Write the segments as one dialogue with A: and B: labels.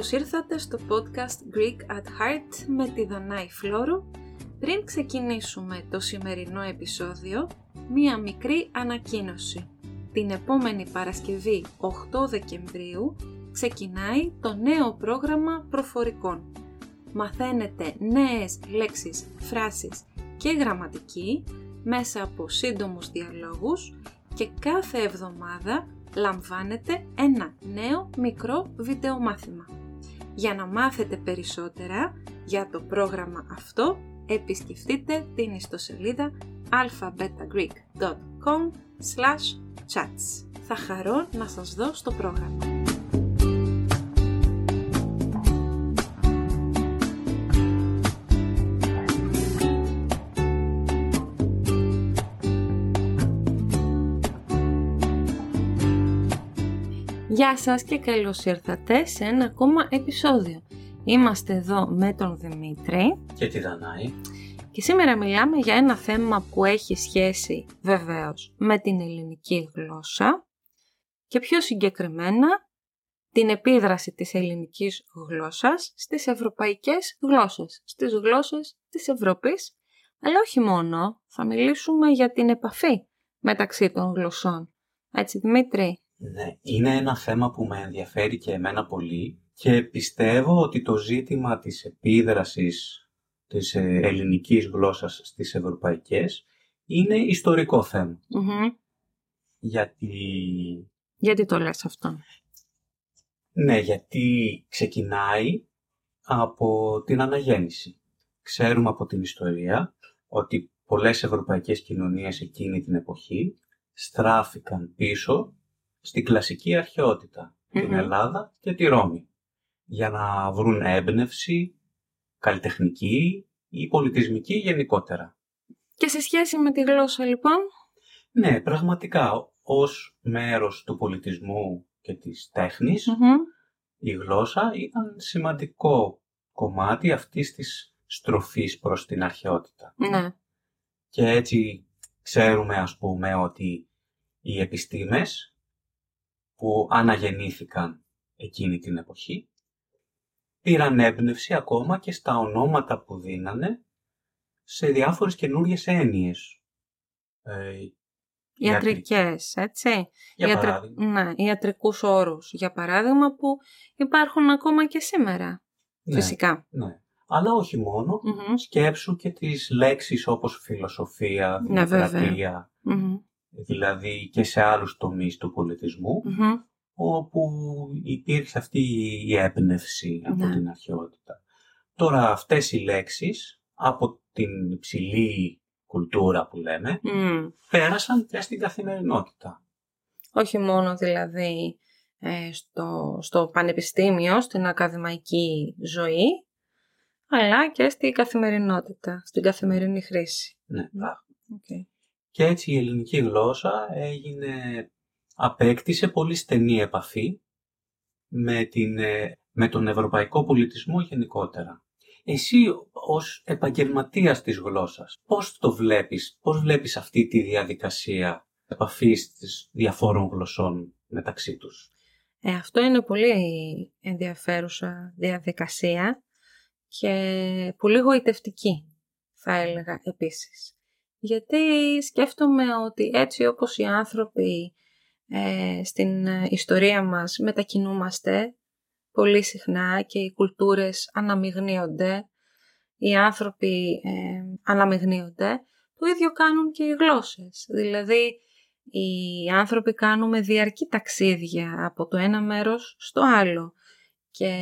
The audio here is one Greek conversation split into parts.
A: Καλώς ήρθατε στο podcast Greek at Heart με τη Δανάη Φλόρου. Πριν ξεκινήσουμε το σημερινό επεισόδιο, μία μικρή ανακοίνωση. Την επόμενη Παρασκευή 8 Δεκεμβρίου ξεκινάει το νέο πρόγραμμα προφορικών. Μαθαίνετε νέες λέξεις, φράσεις και γραμματική μέσα από σύντομους διαλόγους και κάθε εβδομάδα λαμβάνετε ένα νέο μικρό βιντεομάθημα. Για να μάθετε περισσότερα για το πρόγραμμα αυτό, επισκεφτείτε την ιστοσελίδα alphabetagreek.com chats. Θα χαρώ να σας δω στο πρόγραμμα. Γεια σας και καλώς ήρθατε σε ένα ακόμα επεισόδιο. Είμαστε εδώ με τον Δημήτρη
B: και τη Δανάη
A: και σήμερα μιλάμε για ένα θέμα που έχει σχέση βεβαίως με την ελληνική γλώσσα και πιο συγκεκριμένα την επίδραση της ελληνικής γλώσσας στις ευρωπαϊκές γλώσσες, στις γλώσσες της Ευρώπης, αλλά όχι μόνο, θα μιλήσουμε για την επαφή μεταξύ των γλωσσών. Έτσι Δημήτρη.
B: Ναι, είναι ένα θέμα που με ενδιαφέρει και εμένα πολύ και πιστεύω ότι το ζήτημα της επίδρασης της ε, ελληνικής γλώσσας στις ευρωπαϊκές είναι ιστορικό Γιατί...
A: Γιατί το λες αυτό;
B: Ναι, γιατί ξεκινάει από την αναγέννηση. Ξέρουμε από την ιστορία ότι πολλές ευρωπαϊκές κοινωνίες εκείνη την εποχή στράφηκαν πίσω στην κλασική την Ελλάδα και τη Ρώμη, για να βρουν έμπνευση, καλλιτεχνική ή πολιτισμική γενικότερα.
A: Και σε σχέση με τη γλώσσα λοιπόν;
B: Ναι, πραγματικά ως μέρος του πολιτισμού και της τεχνης η γλώσσα ήταν σημαντικό κομμάτι αυτής της στροφής προς την αρχαιότητα.
A: Ναι.
B: Και έτσι ξέρουμε ας πούμε ότι οι επιστήμες που αναγεννήθηκαν εκείνη την εποχή, πήραν έμπνευση ακόμα και στα ονόματα που δίνανε σε διάφορες καινούριες έννοιες.
A: Ε, Ιατρικές, έτσι.
B: Για Ιατρ... παράδειγμα.
A: Ναι, ιατρικούς όρους, για παράδειγμα, που υπάρχουν ακόμα και σήμερα,
B: ναι,
A: φυσικά.
B: Ναι. Αλλά όχι σκέψου και τις λέξεις όπως φιλοσοφία, ναι, δημοκρατία, δηλαδή και σε άλλους τομείς του πολιτισμου όπου υπήρχε αυτή η έμπνευση από ναι. την αρχαιότητα. Τώρα αυτές οι λέξεις από την υψηλή κουλτούρα που λέμε, πέρασαν και στην καθημερινότητα.
A: Όχι μόνο δηλαδή ε, στο, στο πανεπιστήμιο, στην ακαδημαϊκή ζωή, αλλά και στην καθημερινότητα, στην καθημερινή χρήση.
B: Ναι, Okay. Και έτσι η ελληνική γλώσσα έγινε, απέκτησε πολύ στενή επαφή με, την, ε, με τον ευρωπαϊκό πολιτισμό γενικότερα. Εσύ ως επαγγελματίας της γλώσσας, πώς το βλέπεις, πώς βλέπεις αυτή τη διαδικασία επαφής της διαφόρων γλωσσών μεταξύ τους;
A: Ε, αυτό είναι πολύ ενδιαφέρουσα διαδικασία και πολύ γοητευτική θα έλεγα επίσης. Γιατί σκέφτομαι ότι έτσι όπως οι άνθρωποι ε, στην ιστορία μας μετακινούμαστε πολύ συχνά και οι κουλτούρες αναμειγνύονται, οι άνθρωποι ε, αναμειγνύονται, το ίδιο κάνουν και οι γλώσσες. Δηλαδή, οι άνθρωποι κάνουμε διαρκή ταξίδια από το ένα μέρος στο άλλο. Και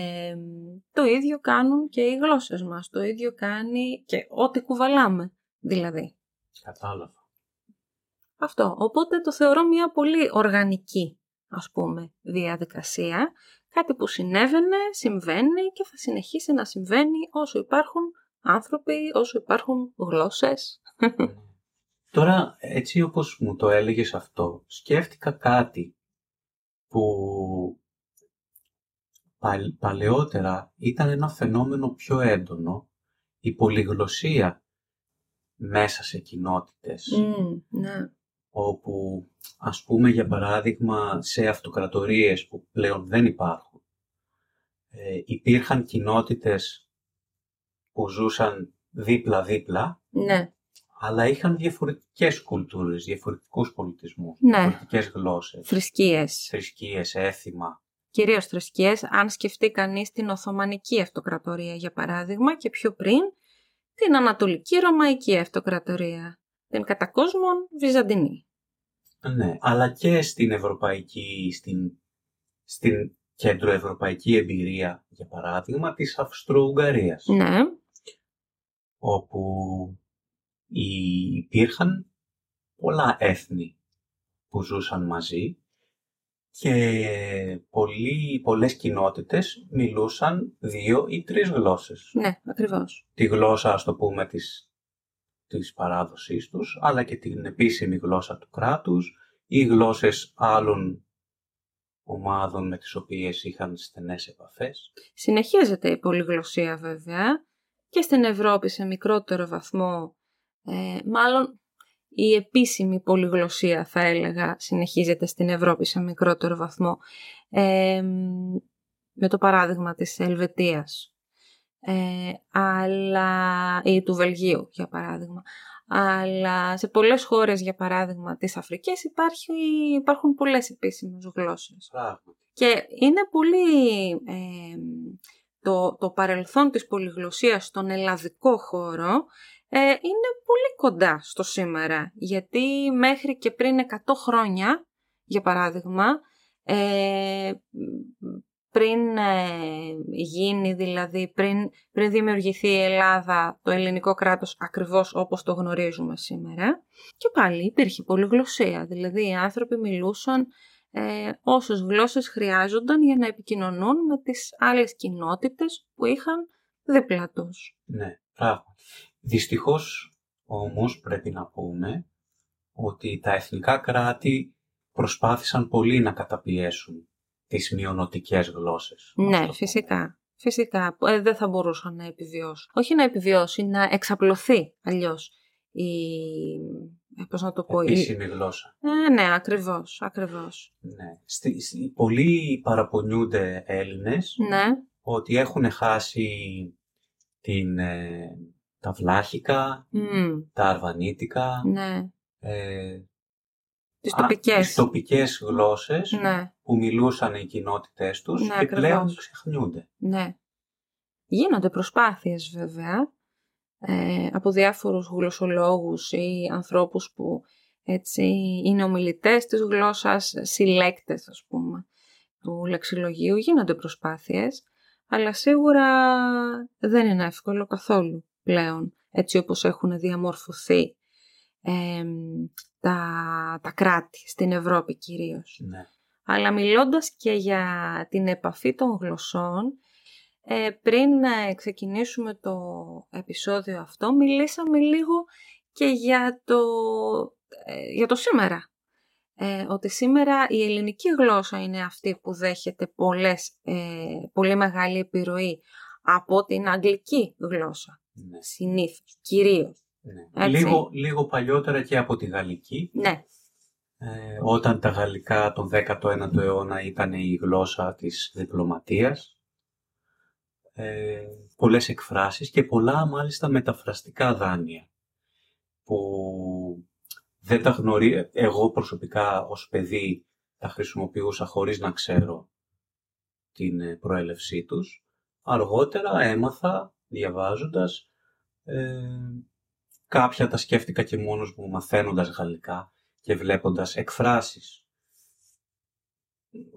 A: το ίδιο κάνουν και οι γλώσσες μας. Το ίδιο κάνει και ό,τι κουβαλάμε, δηλαδή.
B: Κατάλαβα.
A: Αυτό. Οπότε το θεωρώ μια πολύ οργανική, ας πούμε, διαδικασία. Κάτι που συνέβαινε, συμβαίνει και θα συνεχίσει να συμβαίνει όσο υπάρχουν άνθρωποι, όσο υπάρχουν γλώσσες.
B: Τώρα, έτσι όπως μου το έλεγες αυτό, σκέφτηκα κάτι που παλαιότερα ήταν ένα φαινόμενο πιο έντονο, η πολυγλωσία μέσα σε κοινότητες.
A: ναι.
B: Όπου, ας πούμε, για παράδειγμα, σε αυτοκρατορίες που πλέον δεν υπάρχουν, ε, υπήρχαν κοινότητες που ζούσαν δίπλα-δίπλα,
A: ναι.
B: αλλά είχαν διαφορετικές κουλτούρες, διαφορετικούς πολιτισμούς,
A: ναι.
B: διαφορετικές γλώσσες.
A: Θρησκείες.
B: Θρησκείες, έθιμα.
A: Κυρίως θρησκείες, αν σκεφτεί κανείς την Οθωμανική Αυτοκρατορία για παράδειγμα και πιο πριν την Ανατολική Ρωμαϊκή Αυτοκρατορία, την κατά κόσμον Βυζαντινή.
B: Ναι, αλλά και στην Ευρωπαϊκή, στην, στην κεντροευρωπαϊκή εμπειρία, για παράδειγμα, της Αυστρο-Ουγγαρίας.
A: Ναι.
B: Όπου υπήρχαν πολλά έθνη που ζούσαν μαζί και πολλοί, πολλές κοινότητες μιλούσαν δύο ή τρεις γλώσσες.
A: Ναι, ακριβώς.
B: Τη γλώσσα, ας το πούμε, της, της παράδοσής τους, αλλά και την επίσημη γλώσσα του κράτους ή γλώσσες άλλων ομάδων με τις οποίες είχαν στενές επαφές.
A: Συνεχίζεται η πολυγλωσσία βέβαια και στην Ευρώπη σε μικρότερο βαθμό, ε, μάλλον η επίσημη πολυγλωσσία θα έλεγα συνεχίζεται στην Ευρώπη σε μικρότερο βαθμό. Ε, με το παράδειγμα της Ελβετίας. Ε, αλλά, ή του Βελγίου για παράδειγμα. Αλλά σε πολλές χώρες για παράδειγμα της Αφρικής υπάρχει, υπάρχουν πολλές επίσημες γλώσσες. Και είναι πολύ ε, το, το παρελθόν της πολυγλωσσίας στον ελλαδικό χώρο ε, είναι πολύ κοντά στο σήμερα. Γιατί μέχρι και πριν 100 χρόνια, για παράδειγμα, ε, πριν ε, γίνει δηλαδή, πριν, πριν δημιουργηθεί η Ελλάδα, το ελληνικό κράτος ακριβώς όπως το γνωρίζουμε σήμερα, και πάλι υπήρχε πολυγλωσσία. Δηλαδή οι άνθρωποι μιλούσαν ε, όσες γλώσσες χρειάζονταν για να επικοινωνούν με τις άλλες κοινότητες που είχαν δίπλα τους.
B: Ναι, πράγματι. Δυστυχώς όμως πρέπει να πούμε ότι τα εθνικά κράτη προσπάθησαν πολύ να καταπιέσουν τις μειονοτικές γλώσσες.
A: Ναι, φυσικά. Φυσικά. Ε, δεν θα μπορούσαν να επιβιώσουν. Όχι να επιβιώσει, να εξαπλωθεί αλλιώς η... Ε, πώς να το πω...
B: Επίσημη γλώσσα.
A: Ε, ναι, ακριβώς, ακριβώς.
B: Ναι. Στη, πολλοί παραπονιούνται Έλληνες
A: ναι.
B: ότι έχουν χάσει την, ε, τα βλάχικα, τα αρβανίτικα,
A: ναι.
B: ε,
A: τις τοπικές,
B: τις τοπικές γλώσσες
A: ναι.
B: που μιλούσαν οι κοινότητές τους
A: ναι,
B: και πλέον ξεχνιούνται.
A: Ναι. Γίνονται προσπάθειες βέβαια ε, από διάφορους γλωσσολόγους ή ανθρώπους που έτσι είναι ομιλητές της γλώσσας, συλλέκτες ας πούμε του λεξιλογίου. Γίνονται προσπάθειες, αλλά σίγουρα δεν είναι εύκολο καθόλου πλέον, έτσι όπως έχουν διαμορφωθεί τα, τα κράτη, στην Ευρώπη κυρίως.
B: Ναι.
A: Αλλά μιλώντας και για την επαφή των γλωσσών, ε, πριν ξεκινήσουμε το επεισόδιο αυτό, μιλήσαμε λίγο και για το, ε, για το σήμερα. Ε, ότι σήμερα η ελληνική γλώσσα είναι αυτή που δέχεται πολλές, πολύ μεγάλη επιρροή από την αγγλική γλώσσα.
B: Ναι.
A: Συνήθως, κυρίως.
B: Ναι. Λίγο, λίγο παλιότερα και από τη γαλλική.
A: Ναι.
B: Ε, όταν τα γαλλικά τον 19ο αιώνα ήταν η γλώσσα της διπλωματίας. Ε, πολλές εκφράσεις και πολλά μάλιστα μεταφραστικά δάνεια που δεν τα γνωρίζω, εγώ προσωπικά ως παιδί τα χρησιμοποιούσα χωρίς να ξέρω την προέλευσή τους. Αργότερα έμαθα διαβάζοντας ε, κάποια τα σκέφτηκα και μόνος μου μαθαίνοντας γαλλικά και βλέποντας εκφράσεις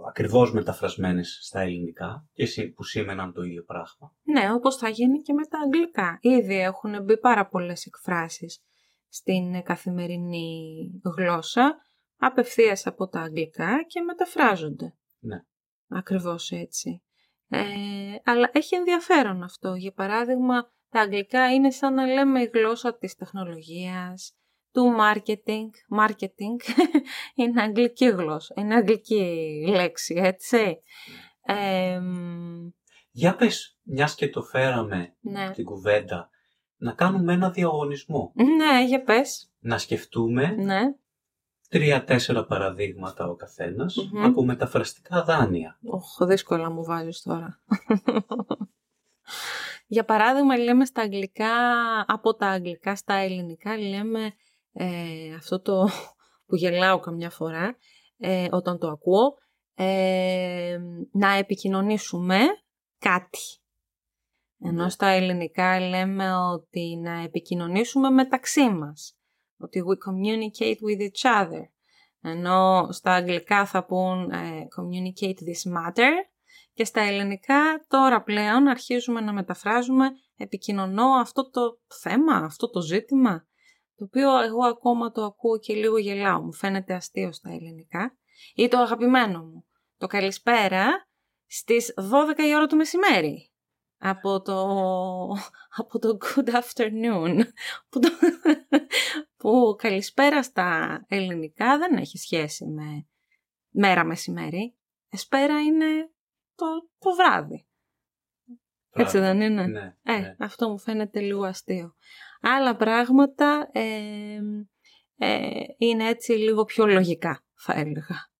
B: ακριβώς μεταφρασμένες στα ελληνικά και που σήμαιναν το ίδιο πράγμα.
A: Ναι, όπως θα γίνει και με τα αγγλικά. Ήδη έχουν μπει πάρα πολλές εκφράσεις στην καθημερινή γλώσσα, απευθείας από τα αγγλικά και μεταφράζονται.
B: Ναι.
A: Ακριβώς έτσι. Ε, αλλά έχει ενδιαφέρον αυτό. Για παράδειγμα, τα αγγλικά είναι σαν να λέμε η γλώσσα της τεχνολογίας, του marketing. Marketing είναι αγγλική γλώσσα, είναι αγγλική λέξη, έτσι.
B: Για πες, μιας και το φέραμε
A: ναι.
B: την κουβέντα, να κάνουμε ένα διαγωνισμό.
A: Ναι, για πες.
B: Να σκεφτούμε
A: ναι.
B: Τρία-τέσσερα παραδείγματα ο καθενας από μεταφραστικά δάνεια.
A: Οχ, δύσκολα μου βάζεις τώρα. Για παράδειγμα, λέμε στα αγγλικά, από τα αγγλικά στα ελληνικά, λέμε ε, αυτό το που γελάω καμιά φορά ε, όταν το ακούω, ε, να επικοινωνήσουμε κάτι. Ενώ στα ελληνικά λέμε ότι να επικοινωνήσουμε μεταξύ μας. Ότι we communicate with each other. Ενώ στα αγγλικά θα πούν ε, communicate this matter και στα ελληνικά τώρα πλέον αρχίζουμε να μεταφράζουμε επικοινωνώ αυτό το θέμα, αυτό το ζήτημα, το οποίο εγώ ακόμα το ακούω και λίγο γελάω, μου φαίνεται αστείο στα ελληνικά, ή το αγαπημένο μου, το καλησπέρα στις 12 η ώρα του μεσημέρι. Από το, από το good afternoon, που, το, που καλησπέρα στα ελληνικά δεν έχει σχέση με μέρα μεσημέρι. Εσπέρα είναι το, το βράδυ. Έτσι δεν είναι;
B: Ναι,
A: ε,
B: ναι.
A: αυτό μου φαίνεται λίγο αστείο. Άλλα πράγματα ε, ε, είναι έτσι λίγο πιο λογικά, θα έλεγα.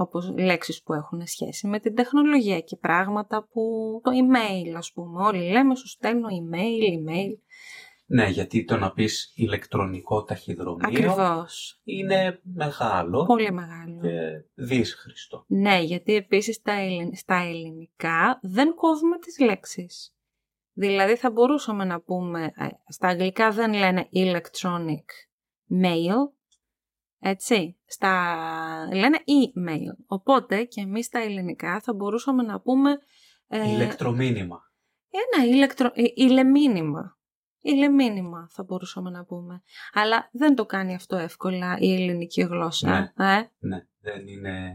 A: Όπως λέξεις που έχουν σχέση με την τεχνολογία και πράγματα που το email, ας πούμε. Όλοι λέμε σου στέλνω email, email.
B: Ναι, γιατί το να πεις ηλεκτρονικό ταχυδρομείο
A: Ακριβώς.
B: είναι μεγάλο
A: Πολύ μεγάλο.
B: και δύσχριστο.
A: Ναι, γιατί επίσης στα, στα ελληνικά δεν κόβουμε τις λέξεις. Δηλαδή θα μπορούσαμε να πούμε, ε, στα αγγλικά δεν λένε electronic mail, έτσι, στα... λένε email. Οπότε και εμείς στα ελληνικά θα μπορούσαμε να πούμε...
B: Ε, ηλεκτρομήνυμα.
A: Ένα ηλεκτρο... Ε, ηλεμήνυμα. Ηλεμήνυμα θα μπορούσαμε να πούμε. Αλλά δεν το κάνει αυτό εύκολα η ελληνική γλώσσα.
B: Ναι,
A: ε;
B: ναι δεν είναι...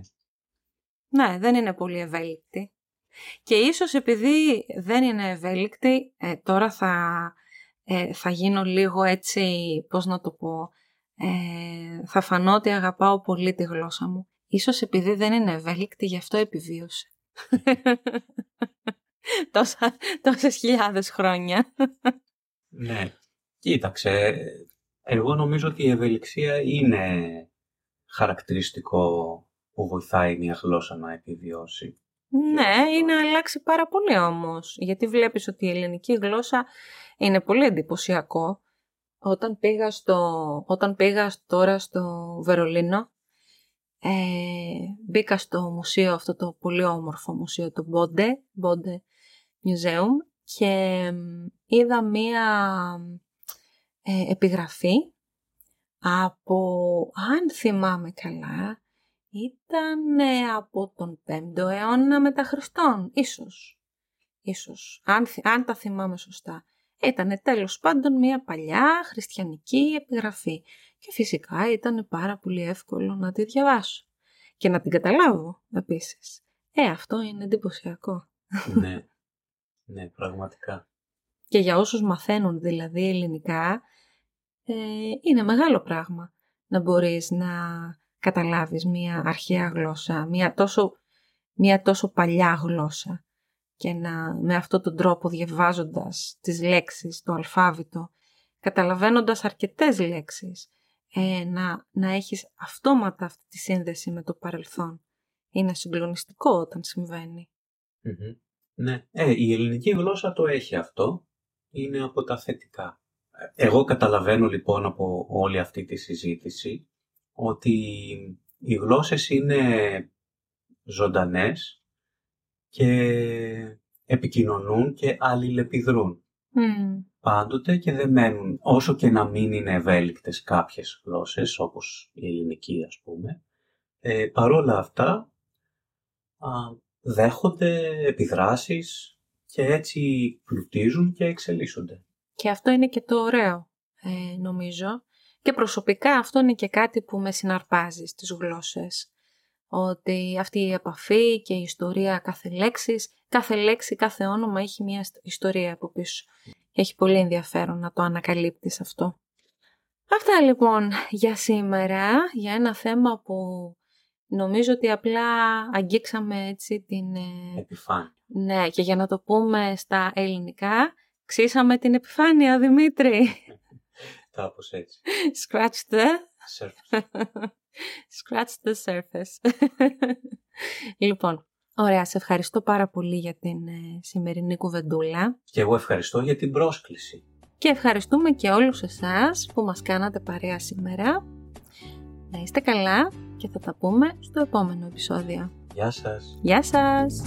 A: Ναι, δεν είναι πολύ ευέλικτη. Και ίσως επειδή δεν είναι ευέλικτη, ε, τώρα θα, ε, θα γίνω λίγο έτσι, πώς να το πω, ε, θα φανώ ότι αγαπάω πολύ τη γλώσσα μου. Ίσως επειδή δεν είναι ευέλικτη, γι' αυτό επιβίωσε. Τόσα, τόσες χιλιάδες χρόνια.
B: Ναι, κοίταξε, εγώ νομίζω ότι η ευελιξία είναι χαρακτηριστικό που βοηθάει μια γλώσσα να επιβιώσει.
A: Ναι, είναι αλλάξει πάρα πολύ όμως, γιατί βλέπεις ότι η ελληνική γλώσσα είναι πολύ εντυπωσιακό. Όταν πήγα, στο, όταν πήγα τώρα στο Βερολίνο, ε, μπήκα στο μουσείο, αυτό το πολύ όμορφο μουσείο, το Bode, Bode Museum, και είδα μία ε, επιγραφή από, αν θυμάμαι καλά, ήταν από τον 5ο αιώνα μετά Χριστόν, ίσως. Ίσως, αν, αν τα θυμάμαι σωστά. Ήταν τέλος πάντων μια παλιά χριστιανική επιγραφή και φυσικά ήταν πάρα πολύ εύκολο να τη διαβάσω και να την καταλάβω επίσης. Ε, αυτό είναι εντυπωσιακό.
B: Ναι, ναι, πραγματικά.
A: Και για όσους μαθαίνουν δηλαδή ελληνικά, ε, είναι μεγάλο πράγμα να μπορείς να καταλάβεις μια αρχαία γλώσσα, μια τόσο, μια τόσο παλιά γλώσσα και να με αυτόν τον τρόπο διαβάζοντας τις λέξεις, το αλφάβητο, καταλαβαίνοντας αρκετές λέξεις, ε, να, να έχεις αυτόματα αυτή τη σύνδεση με το παρελθόν. Είναι συγκλονιστικό όταν
B: Ναι, ε, η ελληνική γλώσσα το έχει αυτό, είναι από τα θετικά. Εγώ καταλαβαίνω λοιπόν από όλη αυτή τη συζήτηση ότι οι γλώσσες είναι ζωντανές και επικοινωνούν και αλληλεπιδρούν.
A: Mm.
B: Πάντοτε και δεν μένουν, όσο και να μην είναι ευέλικτες κάποιες γλώσσες, όπως η ελληνική ας πούμε, ε, παρόλα αυτά α, δέχονται επιδράσεις και έτσι πλουτίζουν και εξελίσσονται.
A: Και αυτό είναι και το ωραίο, ε, νομίζω, και προσωπικά αυτό είναι και κάτι που με συναρπάζει στις γλώσσες. Ότι αυτή η επαφή και η ιστορία κάθε λέξης, κάθε λέξη, κάθε όνομα έχει μια ιστορία από πίσω. Έχει πολύ ενδιαφέρον να το ανακαλύπτεις αυτό. Αυτά λοιπόν για σήμερα, για ένα θέμα που νομίζω ότι απλά αγγίξαμε έτσι την...
B: Ε, επιφάνεια.
A: Ναι, και για να το πούμε στα ελληνικά, ξύσαμε την επιφάνεια, Δημήτρη.
B: Κάπως έτσι.
A: Scratch the... Scratch the surface. λοιπόν, ωραία, σε ευχαριστώ πάρα πολύ για την ε, σημερινή κουβεντούλα.
B: Και εγώ ευχαριστώ για την πρόσκληση.
A: Και ευχαριστούμε και όλους εσάς που μας κάνατε παρέα σήμερα. Να είστε καλά και θα τα πούμε στο επόμενο επεισόδιο.
B: Γεια σας.
A: Γεια σας.